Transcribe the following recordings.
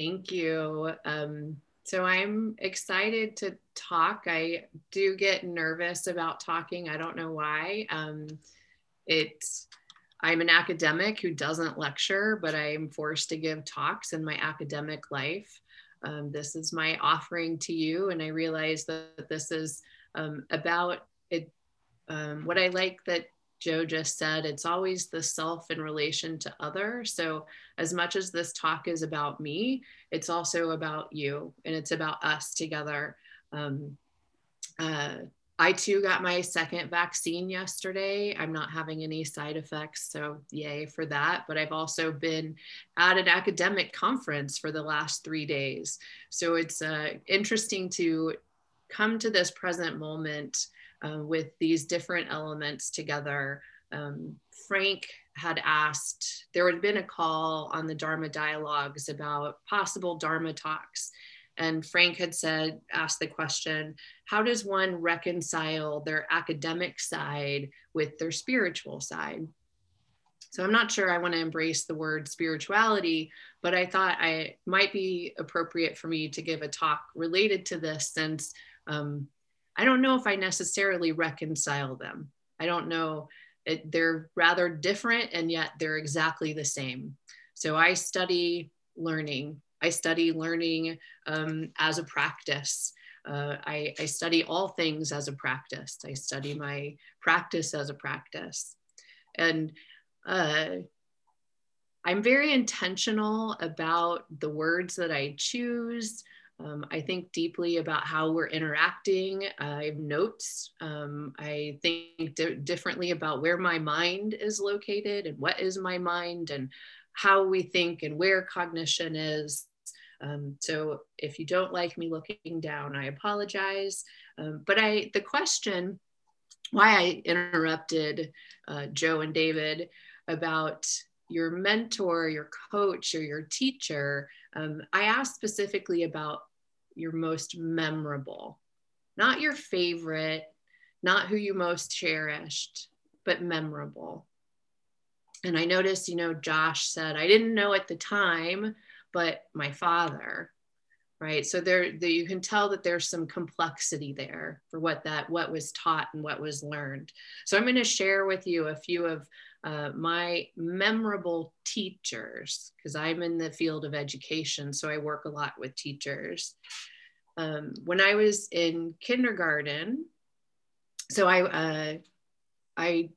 Thank you. Um, so I'm excited to talk. I do get nervous about talking. I don't know why. Um, it's I'm an academic who doesn't lecture, but I'm forced to give talks in my academic life. Um, this is my offering to you, and I realize that this is um, about it. Um, what I like that Joe just said, it's always the self in relation to other. So, as much as this talk is about me, it's also about you and it's about us together. Um, uh, I too got my second vaccine yesterday. I'm not having any side effects, so yay for that. But I've also been at an academic conference for the last three days. So it's uh, interesting to come to this present moment uh, with these different elements together. Um, Frank had asked, there had been a call on the Dharma dialogues about possible Dharma talks. And Frank had said, asked the question, how does one reconcile their academic side with their spiritual side? So I'm not sure I want to embrace the word spirituality, but I thought I might be appropriate for me to give a talk related to this since um, I don't know if I necessarily reconcile them. I don't know. It, they're rather different and yet they're exactly the same. So I study learning. I study learning um, as a practice. Uh, I, I study all things as a practice. I study my practice as a practice. And uh, I'm very intentional about the words that I choose, um, I think deeply about how we're interacting. I have notes. Um, I think di- differently about where my mind is located and what is my mind and how we think and where cognition is. Um, so if you don't like me looking down, I apologize. Um, but I, the question, why I interrupted uh, Joe and David about your mentor, your coach, or your teacher, um, I asked specifically about your most memorable, not your favorite, not who you most cherished, but memorable. And I noticed, you know, Josh said, I didn't know at the time, but my father, right? So there, the, you can tell that there's some complexity there for what that, what was taught and what was learned. So I'm going to share with you a few of uh, my memorable teachers, because I'm in the field of education, so I work a lot with teachers. Um, when I was in kindergarten, so I, uh, I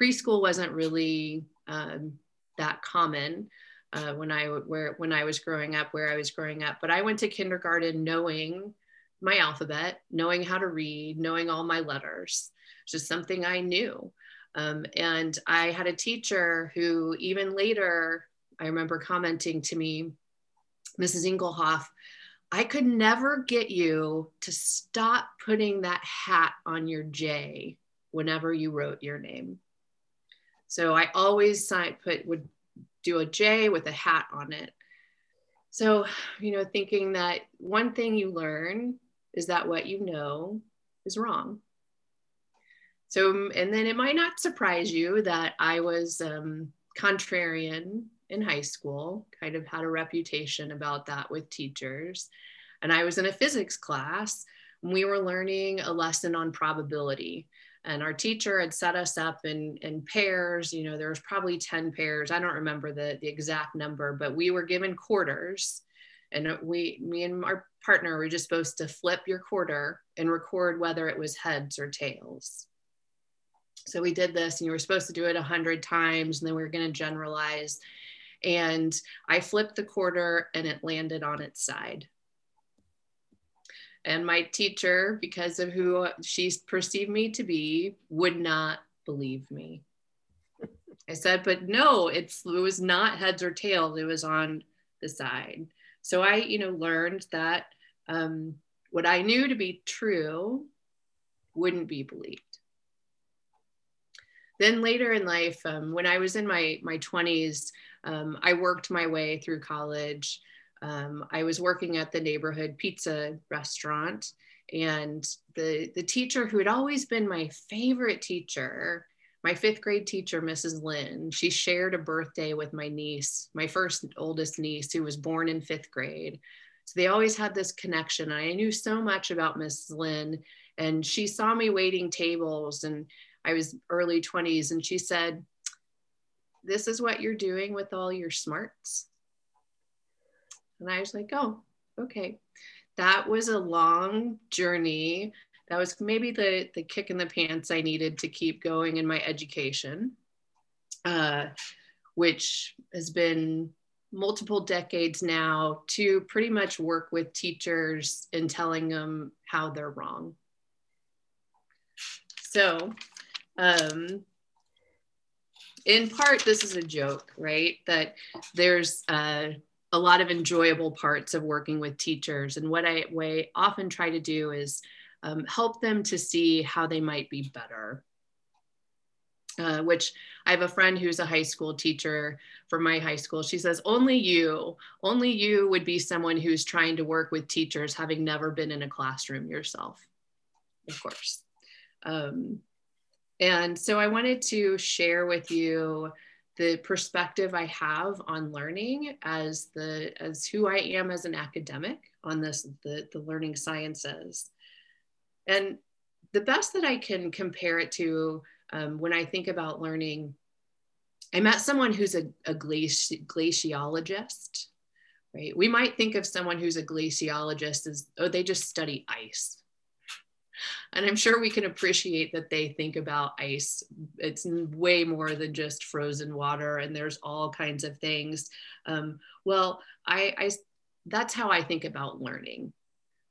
preschool wasn't really um, that common uh, when I where when I was growing up, where I was growing up. But I went to kindergarten knowing my alphabet, knowing how to read, knowing all my letters. Just something I knew. Um, and I had a teacher who, even later, I remember commenting to me, Mrs. Inglehoff, I could never get you to stop putting that hat on your J whenever you wrote your name. So I always put would do a J with a hat on it. So, you know, thinking that one thing you learn is that what you know is wrong. So, and then it might not surprise you that I was um, contrarian in high school, kind of had a reputation about that with teachers. And I was in a physics class, and we were learning a lesson on probability. And our teacher had set us up in, in pairs. You know, there was probably 10 pairs. I don't remember the, the exact number, but we were given quarters. And we, me and our partner were just supposed to flip your quarter and record whether it was heads or tails so we did this and you were supposed to do it a hundred times and then we were going to generalize. And i flipped the quarter and it landed on its side. And my teacher because of who she perceived me to be would not believe me. I said but no it was not heads or tails it was on the side. So i you know learned that um, what i knew to be true wouldn't be believed then later in life, um, when I was in my my 20s, um, I worked my way through college. Um, I was working at the neighborhood pizza restaurant, and the the teacher who had always been my favorite teacher my fifth grade teacher, Mrs. Lynn, she shared a birthday with my niece, my first oldest niece, who was born in fifth grade. So they always had this connection. and I knew so much about Mrs. Lynn, and she saw me waiting tables, and I was early 20s, and she said, This is what you're doing with all your smarts. And I was like, Oh, okay. That was a long journey that was maybe the the kick in the pants I needed to keep going in my education, uh, which has been multiple decades now to pretty much work with teachers and telling them how they're wrong. So, um, in part, this is a joke, right? That there's uh, a lot of enjoyable parts of working with teachers. And what I, what I often try to do is um, help them to see how they might be better. Uh, which I have a friend who's a high school teacher for my high school. She says, only you, only you would be someone who's trying to work with teachers having never been in a classroom yourself, of course. Um, and so I wanted to share with you the perspective I have on learning as the as who I am as an academic on this the, the learning sciences. And the best that I can compare it to um, when I think about learning, I met someone who's a, a glaci- glaciologist, right? We might think of someone who's a glaciologist as, oh, they just study ice. And I'm sure we can appreciate that they think about ice. It's way more than just frozen water, and there's all kinds of things. Um, well, I, I that's how I think about learning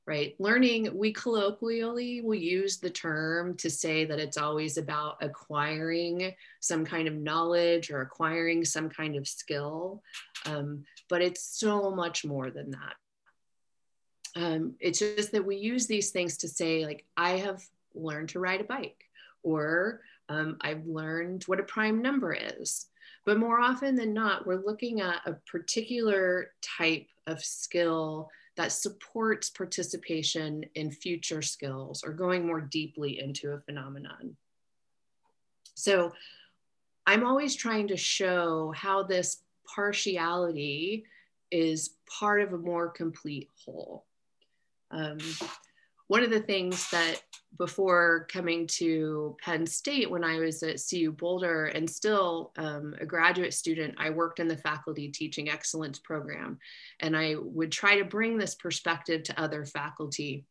right? Learning, we colloquially will use the term to say that it's always about acquiring some kind of knowledge or acquiring some kind of skill, um, but it's so much more than that. Um, it's just that we use these things to say, like, I have learned to ride a bike, or um, I've learned what a prime number is. But more often than not, we're looking at a particular type of skill that supports participation in future skills or going more deeply into a phenomenon. So I'm always trying to show how this partiality is part of a more complete whole. Um, one of the things that before coming to Penn State, when I was at CU Boulder and still um, a graduate student, I worked in the faculty teaching excellence program. And I would try to bring this perspective to other faculty.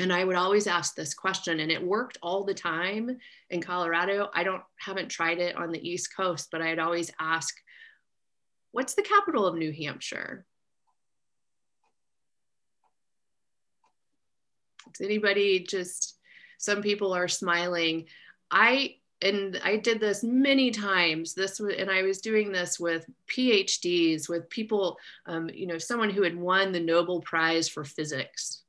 And I would always ask this question, and it worked all the time in Colorado. I don't haven't tried it on the East Coast, but I'd always ask, what's the capital of New Hampshire? Does anybody just, some people are smiling. I, and I did this many times. This and I was doing this with PhDs, with people, um, you know, someone who had won the Nobel Prize for physics.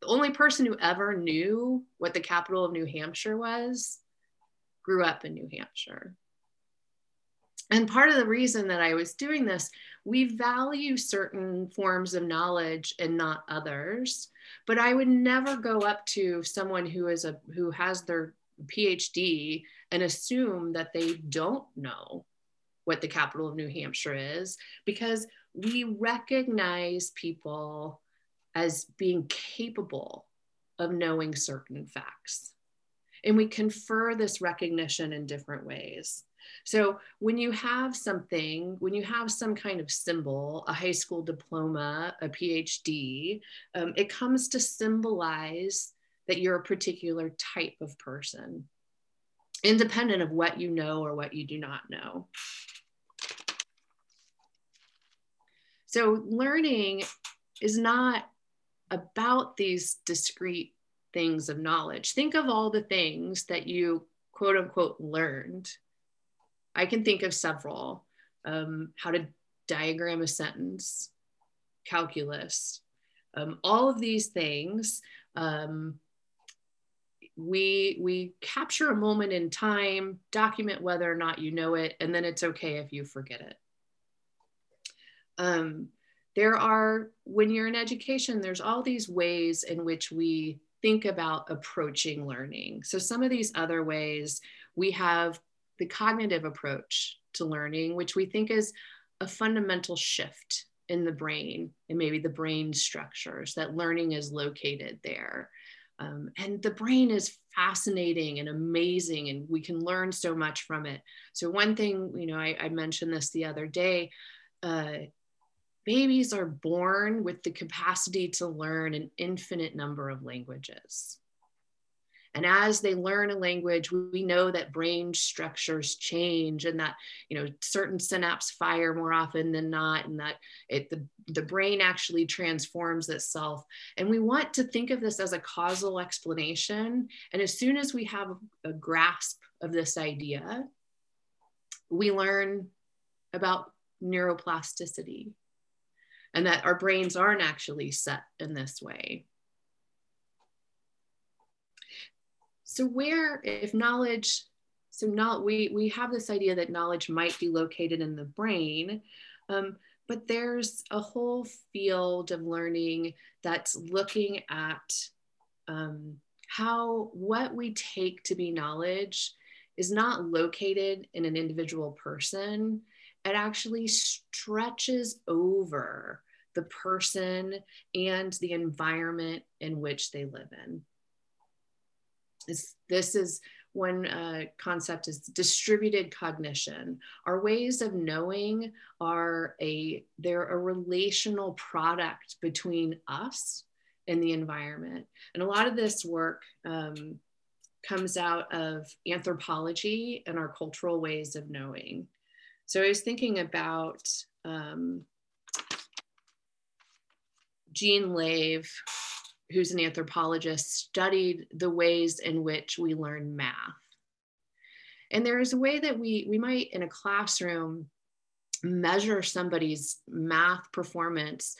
The only person who ever knew what the capital of New Hampshire was grew up in New Hampshire. And part of the reason that I was doing this, we value certain forms of knowledge and not others but I would never go up to someone who is a who has their PhD and assume that they don't know what the capital of New Hampshire is because we recognize people as being capable of knowing certain facts. And we confer this recognition in different ways. So when you have something, when you have some kind of symbol, a high school diploma, a PhD, um, it comes to symbolize that you're a particular type of person, independent of what you know or what you do not know. So learning is not about these discrete things of knowledge. Think of all the things that you quote unquote learned I can think of several. Um, how to diagram a sentence, calculus, um, all of these things. Um, we we capture a moment in time, document whether or not you know it, and then it's okay if you forget it. Um, there are when you're in education, there's all these ways in which we think about approaching learning. So some of these other ways we have the cognitive approach to learning, which we think is a fundamental shift in the brain and maybe the brain structures that learning is located there. Um, and the brain is fascinating and amazing, and we can learn so much from it. So, one thing, you know, I, I mentioned this the other day. Uh, babies are born with the capacity to learn an infinite number of languages. And as they learn a language, we know that brain structures change and that, you know, certain synapses fire more often than not, and that it, the, the brain actually transforms itself. And we want to think of this as a causal explanation. And as soon as we have a grasp of this idea, we learn about neuroplasticity and that our brains aren't actually set in this way. So where, if knowledge, so not we we have this idea that knowledge might be located in the brain, um, but there's a whole field of learning that's looking at um, how what we take to be knowledge is not located in an individual person. It actually stretches over the person and the environment in which they live in is this is one uh, concept is distributed cognition. Our ways of knowing are a they're a relational product between us and the environment. And a lot of this work um, comes out of anthropology and our cultural ways of knowing. So i was thinking about um, jean lave who's an anthropologist, studied the ways in which we learn math. And there is a way that we, we might, in a classroom, measure somebody's math performance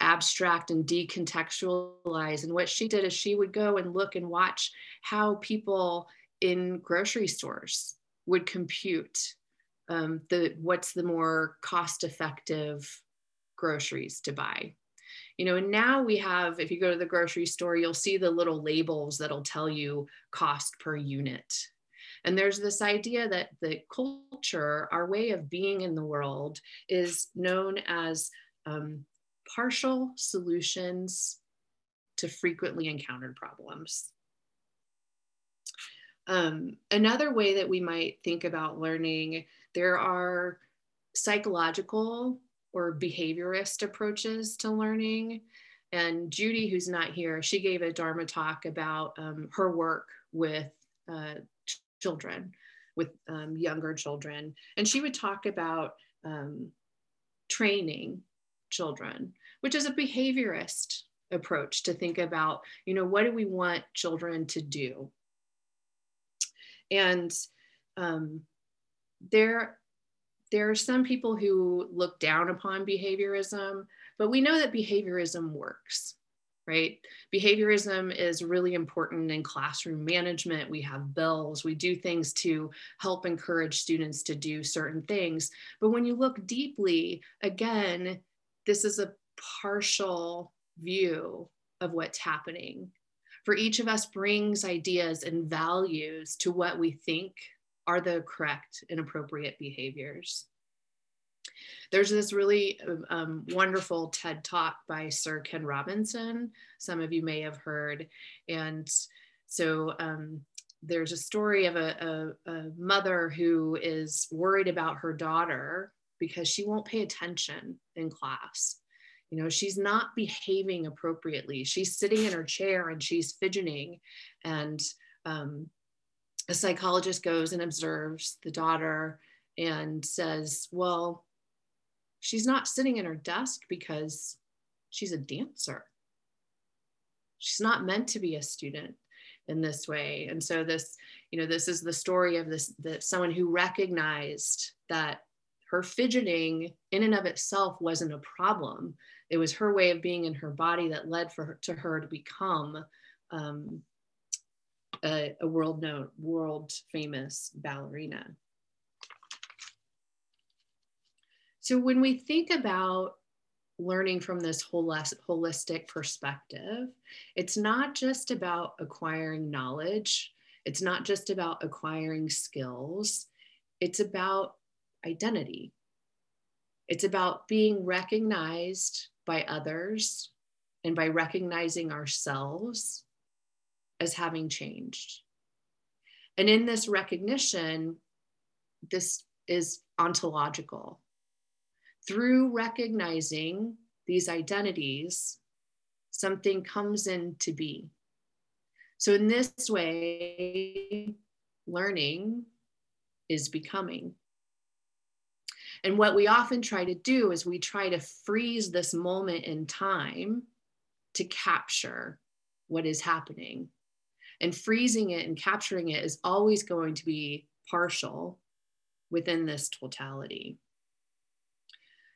abstract and decontextualize. And what she did is she would go and look and watch how people in grocery stores would compute um, the what's the more cost effective groceries to buy you know and now we have if you go to the grocery store you'll see the little labels that'll tell you cost per unit. And there's this idea that the culture our way of being in the world is known as um, partial solutions to frequently encountered problems. Um, another way that we might think about learning there are psychological or behaviorist approaches to learning. And Judy, who's not here, she gave a Dharma talk about um, her work with uh, children, with um, younger children. And she would talk about um, training children, which is a behaviorist approach to think about, you know, what do we want children to do? And um, there there are some people who look down upon behaviorism, but we know that behaviorism works, right? Behaviorism is really important in classroom management. We have bells, we do things to help encourage students to do certain things. But when you look deeply, again, this is a partial view of what's happening. For each of us brings ideas and values to what we think are the correct and appropriate behaviors. There's this really um, wonderful TED talk by Sir Ken Robinson. Some of you may have heard. And so um, there's a story of a, a, a mother who is worried about her daughter because she won't pay attention in class you know she's not behaving appropriately she's sitting in her chair and she's fidgeting and um, a psychologist goes and observes the daughter and says, Well, she's not sitting in her desk because she's a dancer. She's not meant to be a student in this way. And so this, you know, this is the story of this that someone who recognized that her fidgeting in and of itself wasn't a problem. It was her way of being in her body that led for her, to her to become um, a, a world known, world famous ballerina. So when we think about learning from this holistic perspective, it's not just about acquiring knowledge It's not just about acquiring skills, it's about identity. It's about being recognized by others and by recognizing ourselves as having changed. And in this recognition, this is ontological. Through recognizing these identities, something comes into be. So, in this way, learning is becoming. And what we often try to do is we try to freeze this moment in time to capture what is happening. And freezing it and capturing it is always going to be partial within this totality.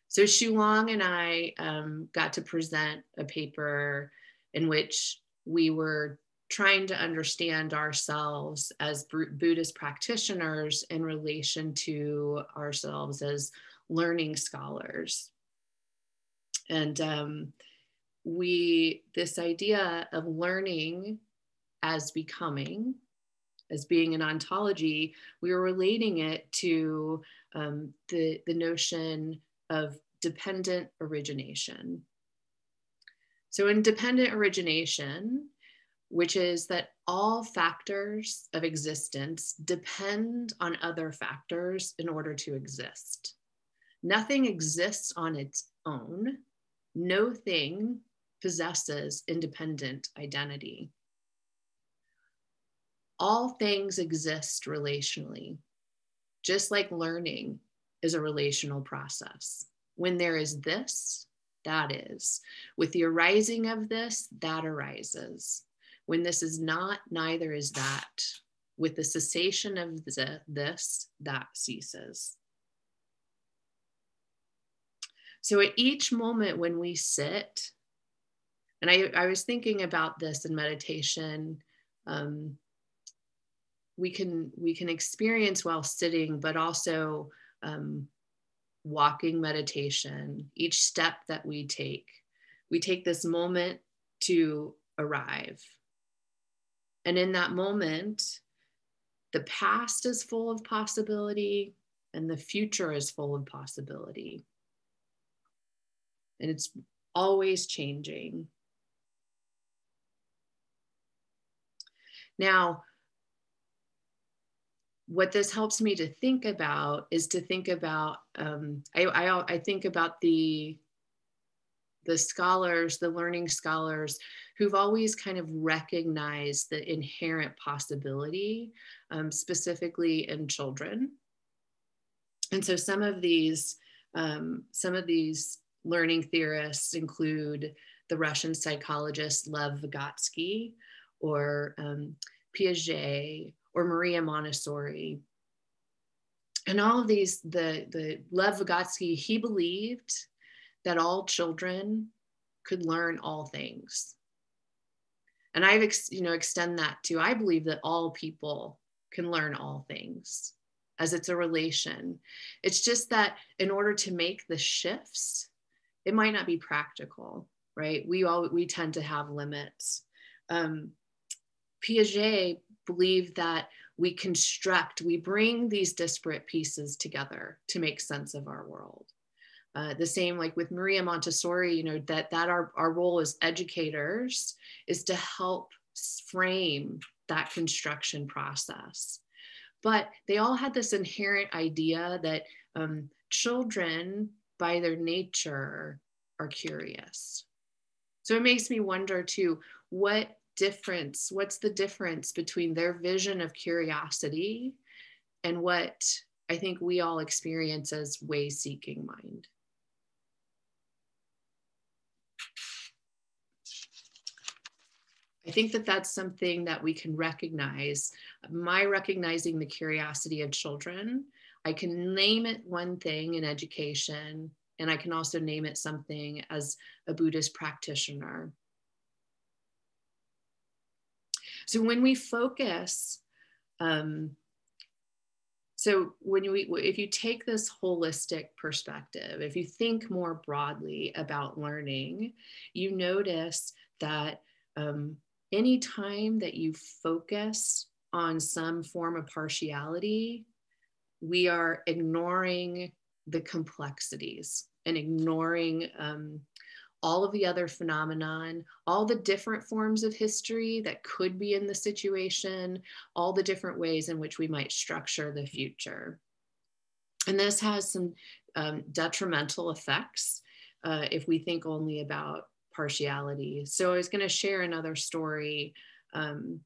So Shu Long and I um, got to present a paper in which we were trying to understand ourselves as Buddhist practitioners in relation to ourselves as learning scholars. And um, we, this idea of learning as becoming, as being an ontology, we were relating it to um, the, the notion of dependent origination. So, in dependent origination, which is that all factors of existence depend on other factors in order to exist. Nothing exists on its own. No thing possesses independent identity. All things exist relationally, just like learning is a relational process. When there is this, that is. With the arising of this, that arises. When this is not, neither is that. With the cessation of the, this, that ceases. So at each moment when we sit, and I, I was thinking about this in meditation, um, we can we can experience while sitting, but also um, walking meditation. Each step that we take, we take this moment to arrive, and in that moment, the past is full of possibility, and the future is full of possibility and it's always changing. Now, what this helps me to think about is to think about um, I, I, I think about the the scholars the learning scholars who've always kind of recognized the inherent possibility um, specifically in children. And so some of these um, some of these learning theorists include the Russian psychologist Lev Vygotsky or um, Piaget or Maria Montessori. And all of these, the, the Lev Vygotsky, he believed that all children could learn all things. And I've, ex, you know, extend that to, I believe that all people can learn all things as it's a relation. It's just that in order to make the shifts, it might not be practical, right? We all we tend to have limits. Um, Piaget believed that we construct, we bring these disparate pieces together to make sense of our world. Uh, the same like with Maria Montessori, you know, that that our, our role as educators is to help frame that construction process. But they all had this inherent idea that um, children by their nature are curious. So it makes me wonder too, what difference, what's the difference between their vision of curiosity and what I think we all experience as way seeking mind? I think that that's something that we can recognize. My recognizing the curiosity of children I can name it one thing in education, and I can also name it something as a Buddhist practitioner. So when we focus, um, so when we, if you take this holistic perspective, if you think more broadly about learning, you notice that um, anytime that you focus on some form of partiality, we are ignoring the complexities and ignoring um, all of the other phenomenon, all the different forms of history that could be in the situation, all the different ways in which we might structure the future. And this has some um, detrimental effects uh, if we think only about partiality. So I was going to share another story um,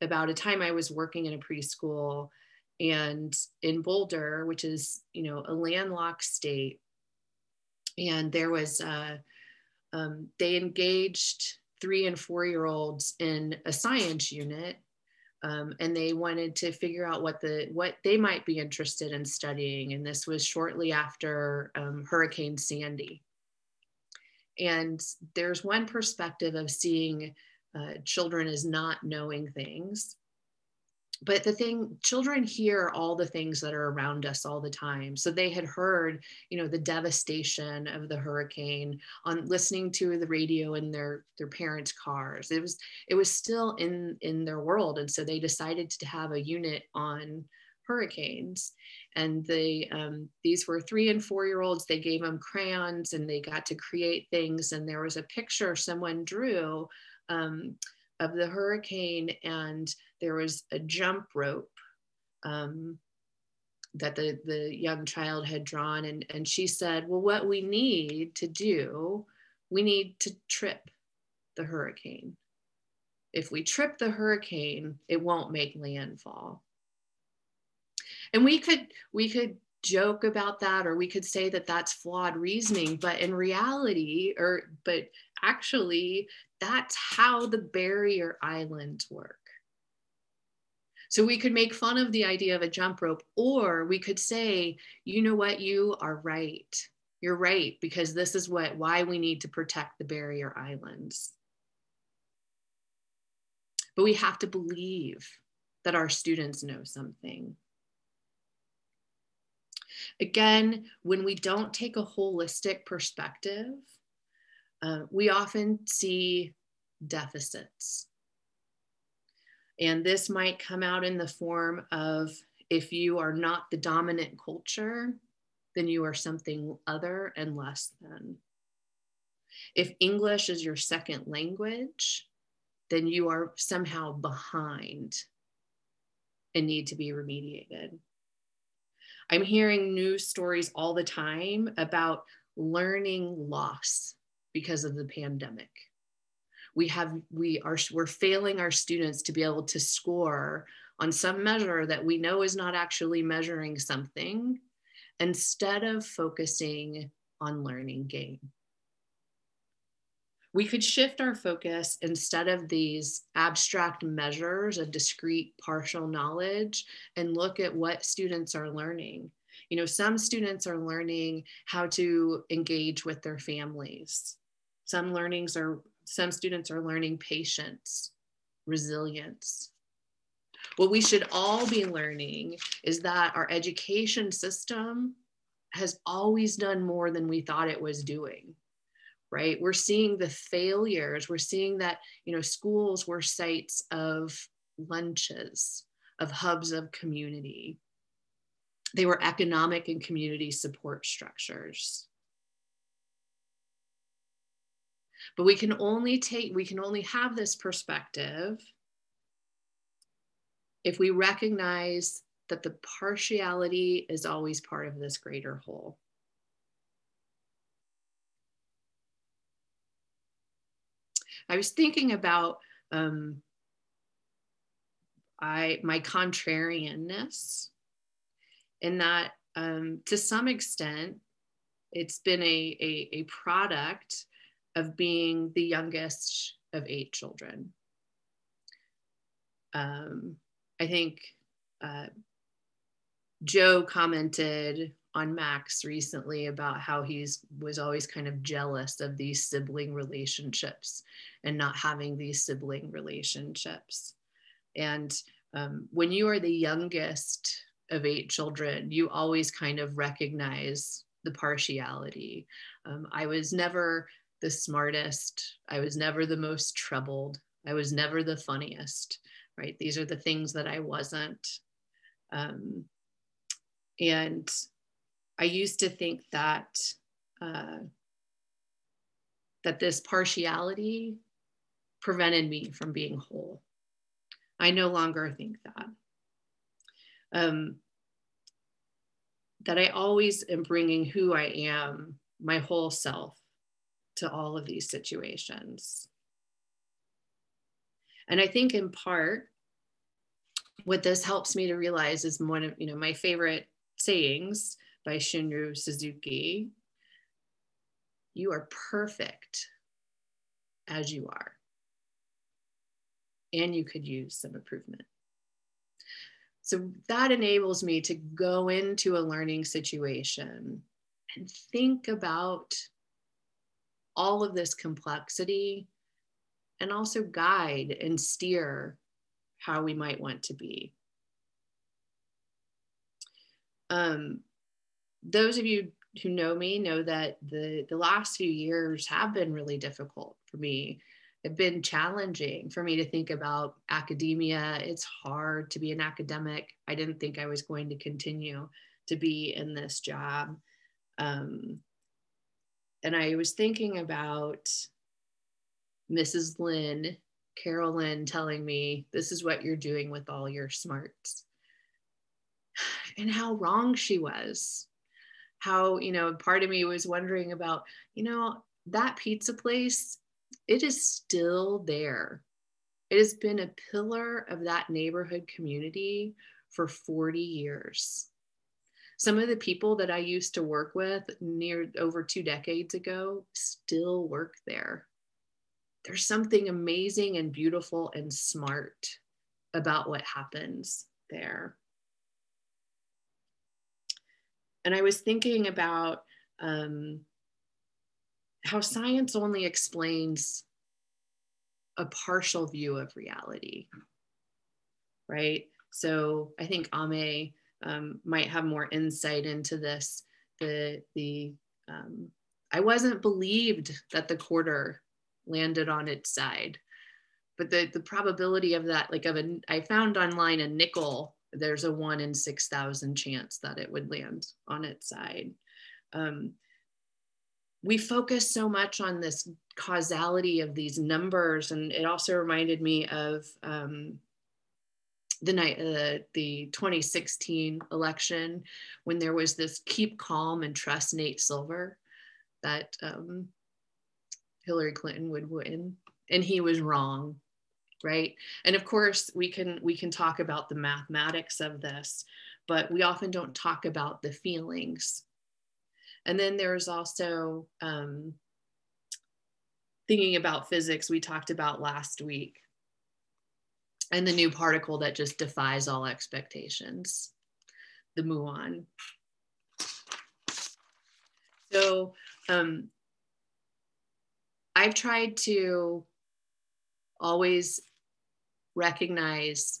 about a time I was working in a preschool and in Boulder, which is you know a landlocked state, and there was uh, um, they engaged three and four year olds in a science unit um, and they wanted to figure out what the what they might be interested in studying and this was shortly after um, hurricane sandy. And there's one perspective of seeing uh, children as not knowing things but the thing children hear all the things that are around us all the time. So they had heard you know the devastation of the hurricane on listening to the radio in their their parents cars. It was it was still in in their world. And so they decided to have a unit on hurricanes. And they um, these were three and four year olds. They gave them crayons and they got to create things. And there was a picture someone drew um, of the hurricane and there was a jump rope um, that the, the young child had drawn. And, and she said well what we need to do we need to trip the hurricane. If we trip the hurricane it won't make landfall. And we could we could joke about that or we could say that that's flawed reasoning but in reality or but actually that's how the barrier islands work so we could make fun of the idea of a jump rope or we could say you know what? You are right. You're right because this is what why we need to protect the barrier islands. But we have to believe that our students know something. Again, when we don't take a holistic perspective, uh, we often see deficits. And this might come out in the form of if you are not the dominant culture, then you are something other and less than. If English is your second language, then you are somehow behind and need to be remediated. I'm hearing news stories all the time about learning loss because of the pandemic. We have we are we're failing our students to be able to score on some measure that we know is not actually measuring something instead of focusing on learning gain we could shift our focus instead of these abstract measures of discrete partial knowledge and look at what students are learning. You know, some students are learning how to engage with their families. Some learnings are, some students are learning patience, resilience. What we should all be learning is that our education system has always done more than we thought it was doing right? We're seeing the failures. We're seeing that you know schools were sites of lunches of hubs of community. They were economic and community support structures but we can only take we can only have this perspective if we recognize that the partiality is always part of this greater whole. I was thinking about um, I my contrarianness, in that um, to some extent, it's been a, a, a product of being the youngest of eight children. Um, I think uh, Joe commented on Max recently about how he's was always kind of jealous of these sibling relationships and not having these sibling relationships. And um, when you are the youngest of eight children, you always kind of recognize the partiality. Um, I was never the smartest. I was never the most troubled. I was never the funniest. right? These are the things that I wasn't. Um, and I used to think that uh, that this partiality prevented me from being whole. I no longer think that. Um, that I always am bringing who I am, my whole self, to all of these situations. And I think in part, what this helps me to realize is one of you know my favorite sayings by Shunryu Suzuki. You are perfect as you are. And you could use some improvement. So that enables me to go into a learning situation and think about all of this complexity and also guide and steer how we might want to be. Um, those of you who know me know that the, the last few years have been really difficult for me. It's been challenging for me to think about academia. It's hard to be an academic. I didn't think I was going to continue to be in this job. Um, and I was thinking about Mrs. Lynn, Carolyn telling me, this is what you're doing with all your smarts. And how wrong she was. How, you know, part of me was wondering about, you know, that pizza place, it is still there. It has been a pillar of that neighborhood community for 40 years. Some of the people that I used to work with near over two decades ago still work there there's something amazing and beautiful and smart about what happens there. And I was thinking about um, how science only explains a partial view of reality, right? So I think Ame um, might have more insight into this. The the um, I wasn't believed that the quarter landed on its side. But the, the probability of that, like of a, I found online a nickel, there's a one in 6,000 chance that it would land on its side. Um, we focus so much on this causality of these numbers. And it also reminded me of um, the night uh, the 2016 election when there was this keep calm and trust Nate Silver that um, Hillary Clinton would win. And he was wrong right? And of course we can we can talk about the mathematics of this but we often don't talk about the feelings. And then there's also um, thinking about physics we talked about last week and the new particle that just defies all expectations the muon so um, I've tried to always recognize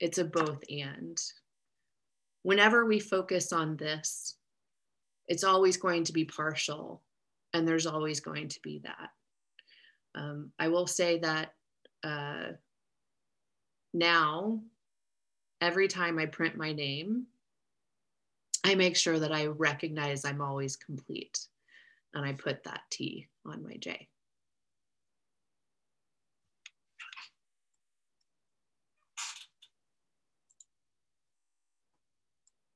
it's a both and. Whenever we focus on this, it's always going to be partial, and there's always going to be that. Um, I will say that uh, now, every time I print my name, I make sure that I recognize I'm always complete and I put that T on my J.